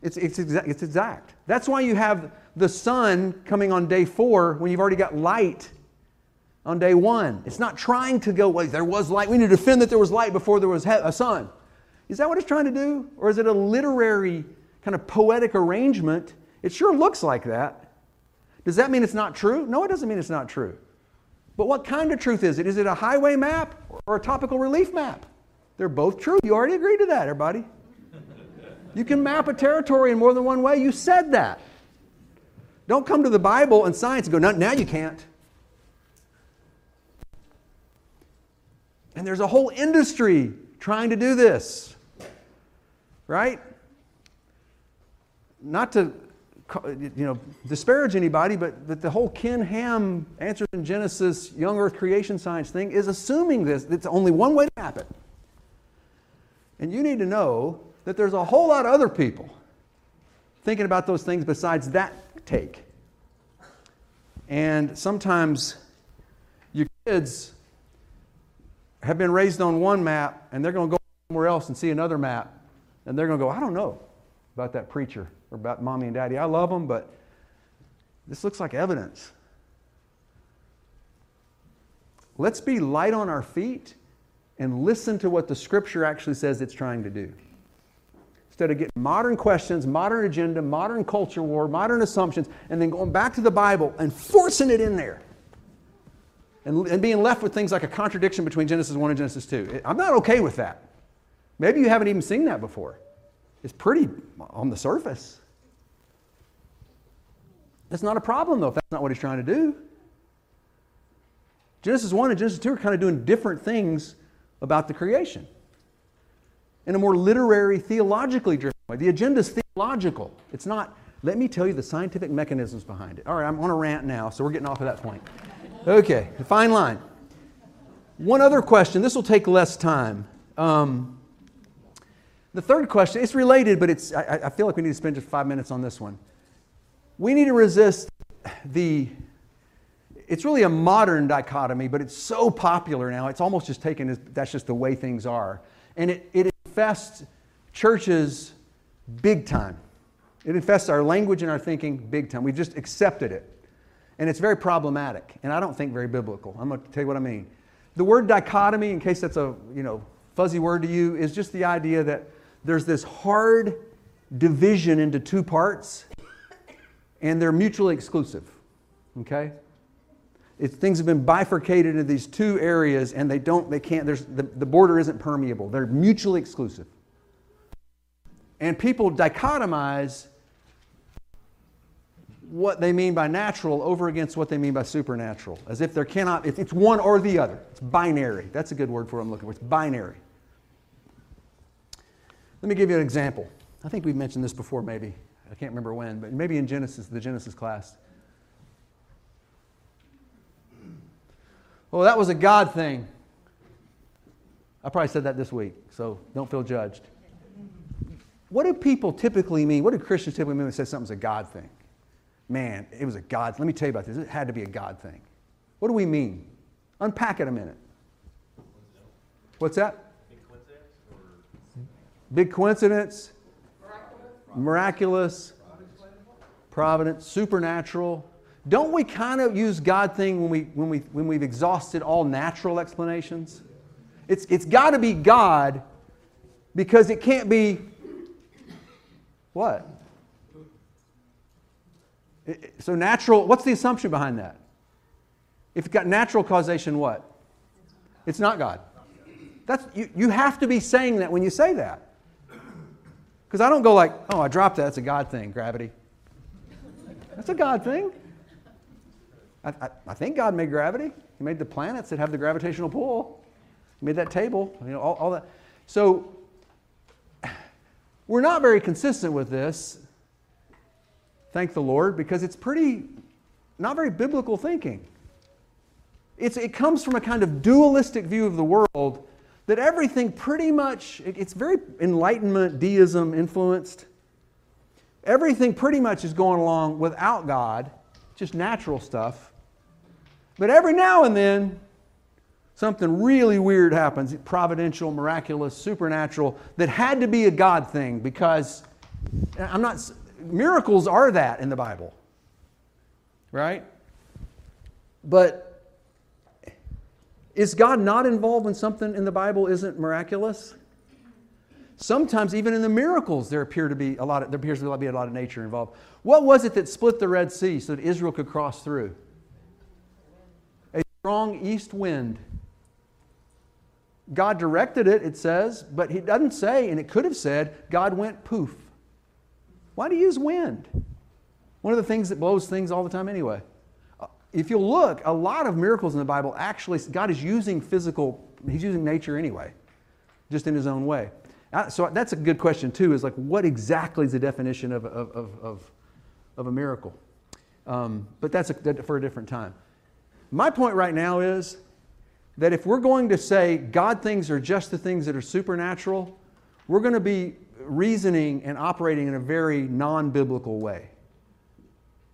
It's, it's, exact, it's exact. That's why you have the sun coming on day four when you've already got light on day one. It's not trying to go, well, there was light. We need to defend that there was light before there was a sun. Is that what it's trying to do? Or is it a literary kind of poetic arrangement, it sure looks like that. Does that mean it's not true? No, it doesn't mean it's not true. But what kind of truth is it? Is it a highway map or a topical relief map? They're both true. You already agreed to that, everybody. You can map a territory in more than one way. You said that. Don't come to the Bible and science and go, now you can't. And there's a whole industry trying to do this, right? Not to you know disparage anybody, but, but the whole Ken Ham answers in Genesis young earth creation science thing is assuming this. It's only one way to happen. And you need to know that there's a whole lot of other people thinking about those things besides that take. And sometimes your kids have been raised on one map and they're going to go somewhere else and see another map and they're going to go, I don't know about that preacher or about mommy and daddy. I love them, but this looks like evidence. Let's be light on our feet and listen to what the scripture actually says it's trying to do. Instead of getting modern questions, modern agenda, modern culture war, modern assumptions, and then going back to the Bible and forcing it in there. And, and being left with things like a contradiction between Genesis 1 and Genesis 2. I'm not okay with that. Maybe you haven't even seen that before. It's pretty on the surface. That's not a problem, though, if that's not what he's trying to do. Genesis 1 and Genesis 2 are kind of doing different things about the creation in a more literary, theologically driven way. The agenda is theological. It's not, let me tell you the scientific mechanisms behind it. All right, I'm on a rant now, so we're getting off of that point. Okay, fine line. One other question, this will take less time. Um, the third question, it's related, but it's, I, I feel like we need to spend just five minutes on this one. We need to resist the, it's really a modern dichotomy, but it's so popular now, it's almost just taken as that's just the way things are. And it, it infests churches big time. It infests our language and our thinking big time. We've just accepted it. And it's very problematic, and I don't think very biblical. I'm going to tell you what I mean. The word dichotomy, in case that's a you know fuzzy word to you, is just the idea that there's this hard division into two parts, and they're mutually exclusive. Okay? It's, things have been bifurcated into these two areas, and they don't, they can't, there's, the, the border isn't permeable. They're mutually exclusive. And people dichotomize what they mean by natural over against what they mean by supernatural, as if there cannot, it's one or the other. It's binary. That's a good word for what I'm looking for. It's binary. Let me give you an example. I think we've mentioned this before, maybe. I can't remember when, but maybe in Genesis, the Genesis class. Well, that was a God thing. I probably said that this week, so don't feel judged. What do people typically mean? What do Christians typically mean when they say something's a God thing? Man, it was a God. Let me tell you about this. It had to be a God thing. What do we mean? Unpack it a minute. What's that? Big coincidence? Big coincidence, miraculous, providence, supernatural. Don't we kind of use God thing when, we, when, we, when we've exhausted all natural explanations? It's, it's got to be God because it can't be what? So natural, what's the assumption behind that? If you've got natural causation, what? It's not God. That's, you, you have to be saying that when you say that. Because I don't go like, oh, I dropped that. That's a God thing, gravity. That's a God thing. I, I, I think God made gravity. He made the planets that have the gravitational pull. He made that table, you know, all, all that. So we're not very consistent with this, thank the Lord, because it's pretty, not very biblical thinking. It's, it comes from a kind of dualistic view of the world that everything pretty much, it's very Enlightenment, deism influenced. Everything pretty much is going along without God, just natural stuff. But every now and then, something really weird happens providential, miraculous, supernatural that had to be a God thing because I'm not, miracles are that in the Bible, right? But is God not involved when something in the Bible isn't miraculous? Sometimes, even in the miracles, there appear to be a lot. Of, there appears to be a lot of nature involved. What was it that split the Red Sea so that Israel could cross through? A strong east wind. God directed it, it says, but He doesn't say, and it could have said, God went poof. Why do you use wind? One of the things that blows things all the time, anyway. If you'll look, a lot of miracles in the Bible actually, God is using physical, He's using nature anyway, just in His own way. So that's a good question, too, is like, what exactly is the definition of, of, of, of, of a miracle? Um, but that's a, for a different time. My point right now is that if we're going to say God things are just the things that are supernatural, we're going to be reasoning and operating in a very non biblical way.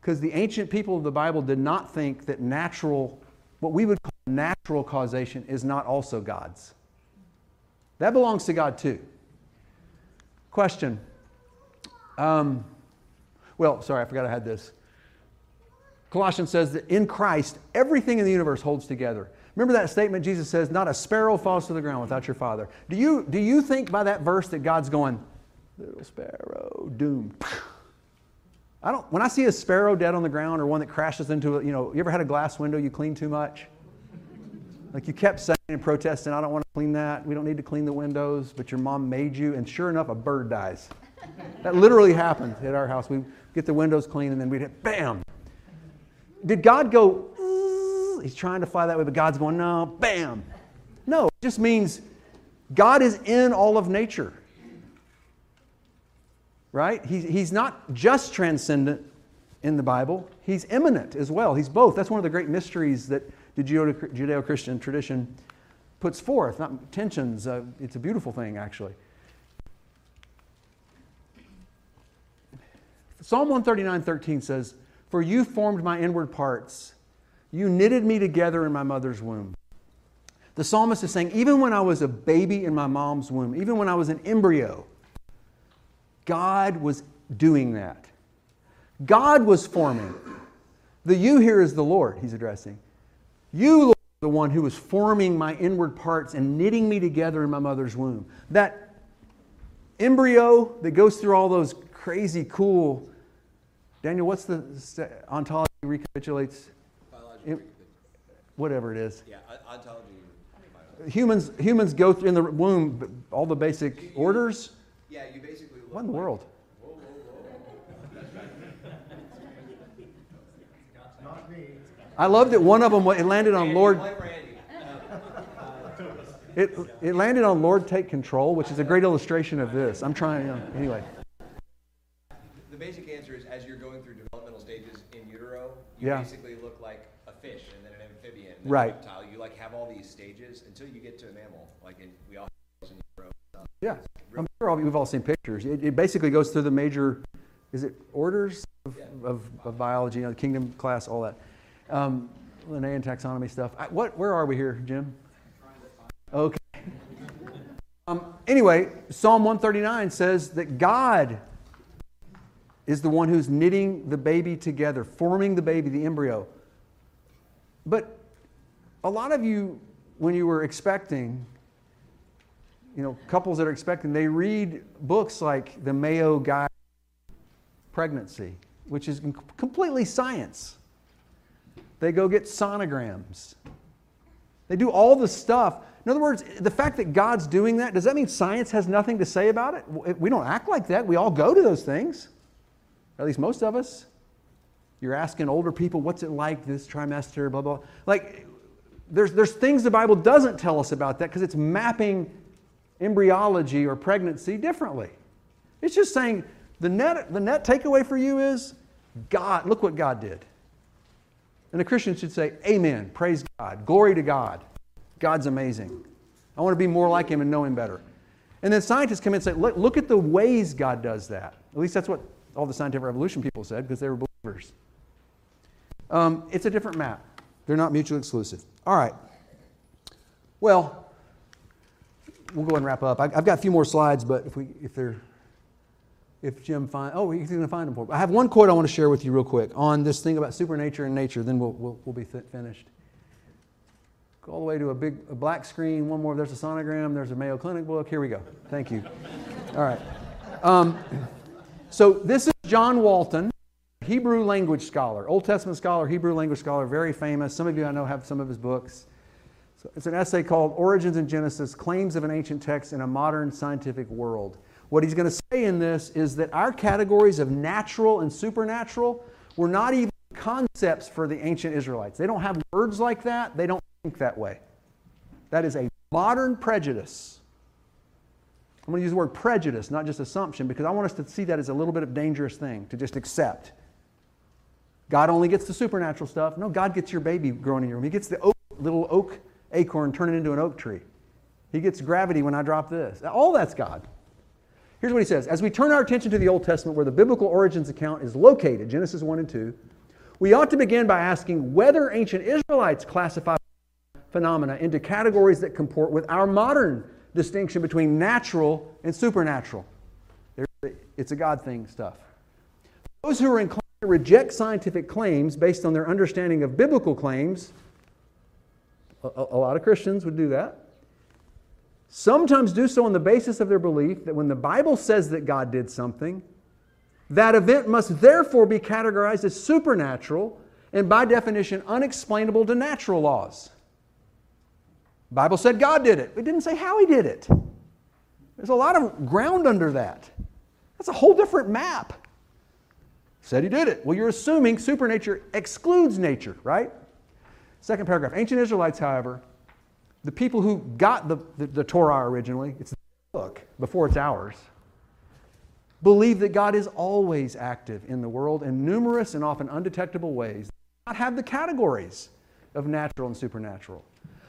Because the ancient people of the Bible did not think that natural, what we would call natural causation, is not also God's. That belongs to God too. Question. Um, well, sorry, I forgot I had this. Colossians says that in Christ, everything in the universe holds together. Remember that statement Jesus says, Not a sparrow falls to the ground without your Father. Do you, do you think by that verse that God's going, Little sparrow, doom? I don't, when I see a sparrow dead on the ground or one that crashes into a, you know, you ever had a glass window you clean too much? Like you kept saying and protesting, I don't want to clean that. We don't need to clean the windows, but your mom made you, and sure enough, a bird dies. That literally happened at our house. We get the windows clean, and then we'd hit, bam. Did God go, he's trying to fly that way, but God's going, no, bam. No, it just means God is in all of nature. Right? He, he's not just transcendent in the Bible, he's immanent as well. He's both. That's one of the great mysteries that the Judeo Christian tradition puts forth, not tensions. Uh, it's a beautiful thing, actually. Psalm 139 13 says, For you formed my inward parts, you knitted me together in my mother's womb. The psalmist is saying, even when I was a baby in my mom's womb, even when I was an embryo, God was doing that. God was forming. The you here is the Lord, he's addressing. You, Lord, are the one who was forming my inward parts and knitting me together in my mother's womb. That embryo that goes through all those crazy, cool. Daniel, what's the ontology recapitulates? It- Whatever it is. Yeah, ontology. Humans, humans go through in the womb all the basic orders. Yeah, you basically What in the world? I love that one of them it landed on Lord. It, it landed on Lord take control, which is a great illustration of this. I'm trying. Know, anyway, The basic answer is as you're going through developmental stages in utero, you Yeah. basically look like a fish and then an amphibian, and then Right. reptile. You like have all these stages until you get to a mammal. Like in, we all have in utero. stuff. Yeah, I'm sure all, we've all seen pictures. It, it basically goes through the major, is it orders of, of, of biology, you know, kingdom class, all that. Um, Linnaean taxonomy stuff. I, what, where are we here, Jim? Okay. Um, anyway, Psalm 139 says that God is the one who's knitting the baby together, forming the baby, the embryo. But a lot of you, when you were expecting, you know, couples that are expecting, they read books like the Mayo Guide Pregnancy, which is completely science. They go get sonograms. They do all the stuff. In other words, the fact that God's doing that, does that mean science has nothing to say about it? We don't act like that. We all go to those things, at least most of us. You're asking older people, what's it like this trimester, blah, blah. Like, there's, there's things the Bible doesn't tell us about that because it's mapping embryology or pregnancy differently. It's just saying the net, the net takeaway for you is God, look what God did. And a Christian should say, Amen, praise God, glory to God. God's amazing. I want to be more like Him and know Him better. And then scientists come in and say, look, look at the ways God does that. At least that's what all the scientific revolution people said because they were believers. Um, it's a different map. They're not mutually exclusive. All right. Well, we'll go and wrap up. I, have got a few more slides, but if we, if they're, if Jim find, oh, he's going to find them for me. I have one quote I want to share with you real quick on this thing about supernature and nature. Then we'll, we'll, we'll be finished. Go all the way to a big a black screen. One more. There's a sonogram. There's a Mayo Clinic book. Here we go. Thank you. all right. Um, so this is John Walton. Hebrew language scholar, Old Testament scholar, Hebrew language scholar, very famous. Some of you I know have some of his books. So it's an essay called Origins and Genesis Claims of an Ancient Text in a Modern Scientific World. What he's going to say in this is that our categories of natural and supernatural were not even concepts for the ancient Israelites. They don't have words like that, they don't think that way. That is a modern prejudice. I'm going to use the word prejudice, not just assumption, because I want us to see that as a little bit of dangerous thing to just accept. God only gets the supernatural stuff. No, God gets your baby growing in your room. He gets the oak, little oak acorn, turn it into an oak tree. He gets gravity when I drop this. All that's God. Here's what he says As we turn our attention to the Old Testament, where the biblical origins account is located, Genesis 1 and 2, we ought to begin by asking whether ancient Israelites classify phenomena into categories that comport with our modern distinction between natural and supernatural. It's a God thing stuff. Those who are inclined to reject scientific claims based on their understanding of biblical claims, a, a lot of Christians would do that, sometimes do so on the basis of their belief that when the Bible says that God did something, that event must therefore be categorized as supernatural and by definition unexplainable to natural laws. The Bible said God did it. It didn't say how he did it. There's a lot of ground under that. That's a whole different map. Said he did it. Well, you're assuming supernature excludes nature, right? Second paragraph. Ancient Israelites, however, the people who got the, the, the Torah originally, it's the book before it's ours, believe that God is always active in the world in numerous and often undetectable ways, They not have the categories of natural and supernatural.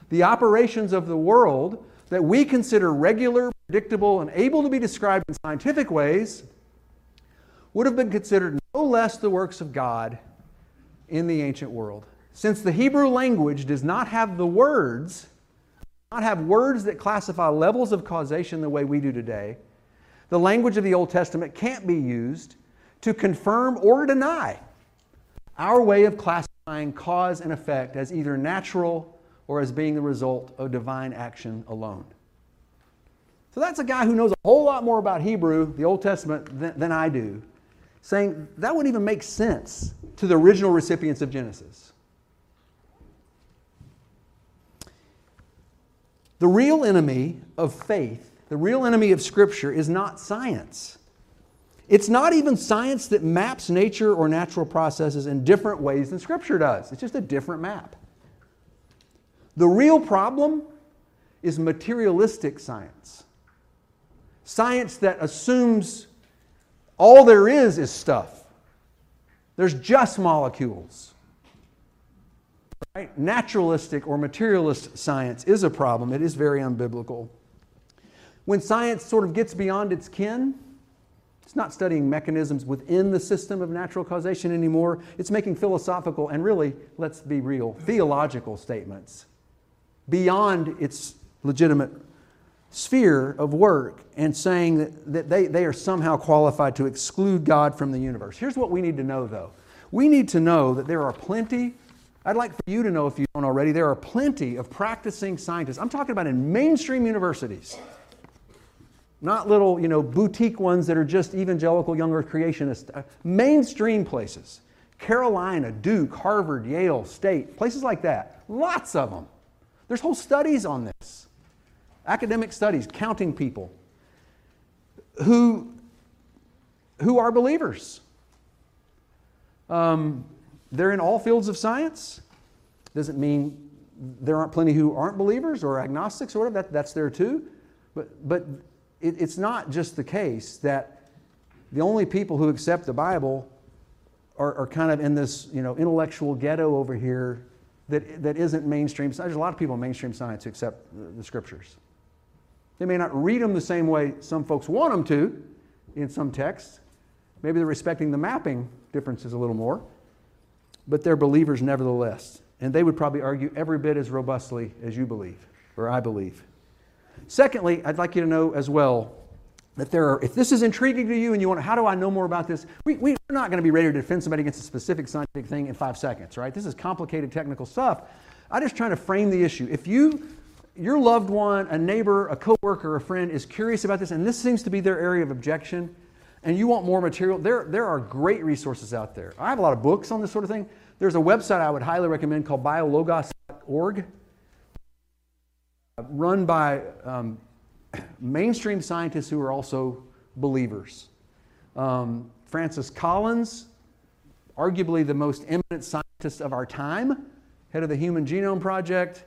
The operations of the world that we consider regular, predictable, and able to be described in scientific ways would have been considered no less the works of God in the ancient world. Since the Hebrew language does not have the words, not have words that classify levels of causation the way we do today, the language of the Old Testament can't be used to confirm or deny our way of classifying cause and effect as either natural or as being the result of divine action alone. So that's a guy who knows a whole lot more about Hebrew, the Old Testament, than, than I do, saying that wouldn't even make sense to the original recipients of Genesis. The real enemy of faith, the real enemy of Scripture, is not science. It's not even science that maps nature or natural processes in different ways than Scripture does. It's just a different map. The real problem is materialistic science. Science that assumes all there is is stuff. There's just molecules. Right? Naturalistic or materialist science is a problem. It is very unbiblical. When science sort of gets beyond its kin, it's not studying mechanisms within the system of natural causation anymore. It's making philosophical and really, let's be real, theological statements beyond its legitimate sphere of work and saying that, that they, they are somehow qualified to exclude God from the universe. Here's what we need to know, though we need to know that there are plenty I'd like for you to know, if you don't already, there are plenty of practicing scientists. I'm talking about in mainstream universities, not little, you know, boutique ones that are just evangelical young earth creationists. Uh, mainstream places. Carolina, Duke, Harvard, Yale, State, places like that. Lots of them. There's whole studies on this. Academic studies counting people who, who are believers. Um, they're in all fields of science. Doesn't mean there aren't plenty who aren't believers or agnostics or whatever, that, that's there too. But, but it, it's not just the case that the only people who accept the Bible are, are kind of in this you know, intellectual ghetto over here that, that isn't mainstream. There's a lot of people in mainstream science who accept the, the scriptures. They may not read them the same way some folks want them to in some texts. Maybe they're respecting the mapping differences a little more but they're believers nevertheless. And they would probably argue every bit as robustly as you believe, or I believe. Secondly, I'd like you to know as well that there are, if this is intriguing to you and you want to, how do I know more about this? We, we're not going to be ready to defend somebody against a specific scientific thing in five seconds, right? This is complicated technical stuff. I'm just trying to frame the issue. If you, your loved one, a neighbor, a coworker, a friend is curious about this, and this seems to be their area of objection, and you want more material, there, there are great resources out there. I have a lot of books on this sort of thing. There's a website I would highly recommend called biologos.org, run by um, mainstream scientists who are also believers. Um, Francis Collins, arguably the most eminent scientist of our time, head of the Human Genome Project,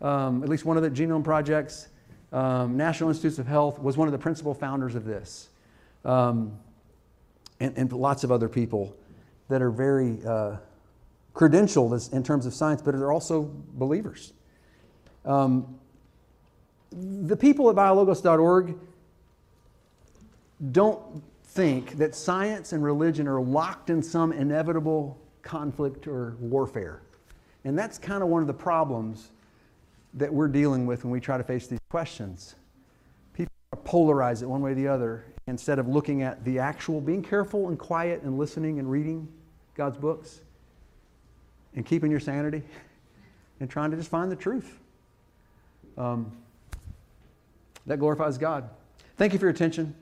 um, at least one of the genome projects, um, National Institutes of Health, was one of the principal founders of this um, and, and, lots of other people that are very uh, credentialed in terms of science, but they're also believers. Um, the people at biologos.org don't think that science and religion are locked in some inevitable conflict or warfare. And that's kind of one of the problems that we're dealing with when we try to face these questions. People polarize it one way or the other instead of looking at the actual, being careful and quiet and listening and reading God's books and keeping your sanity and trying to just find the truth. Um, that glorifies God. Thank you for your attention.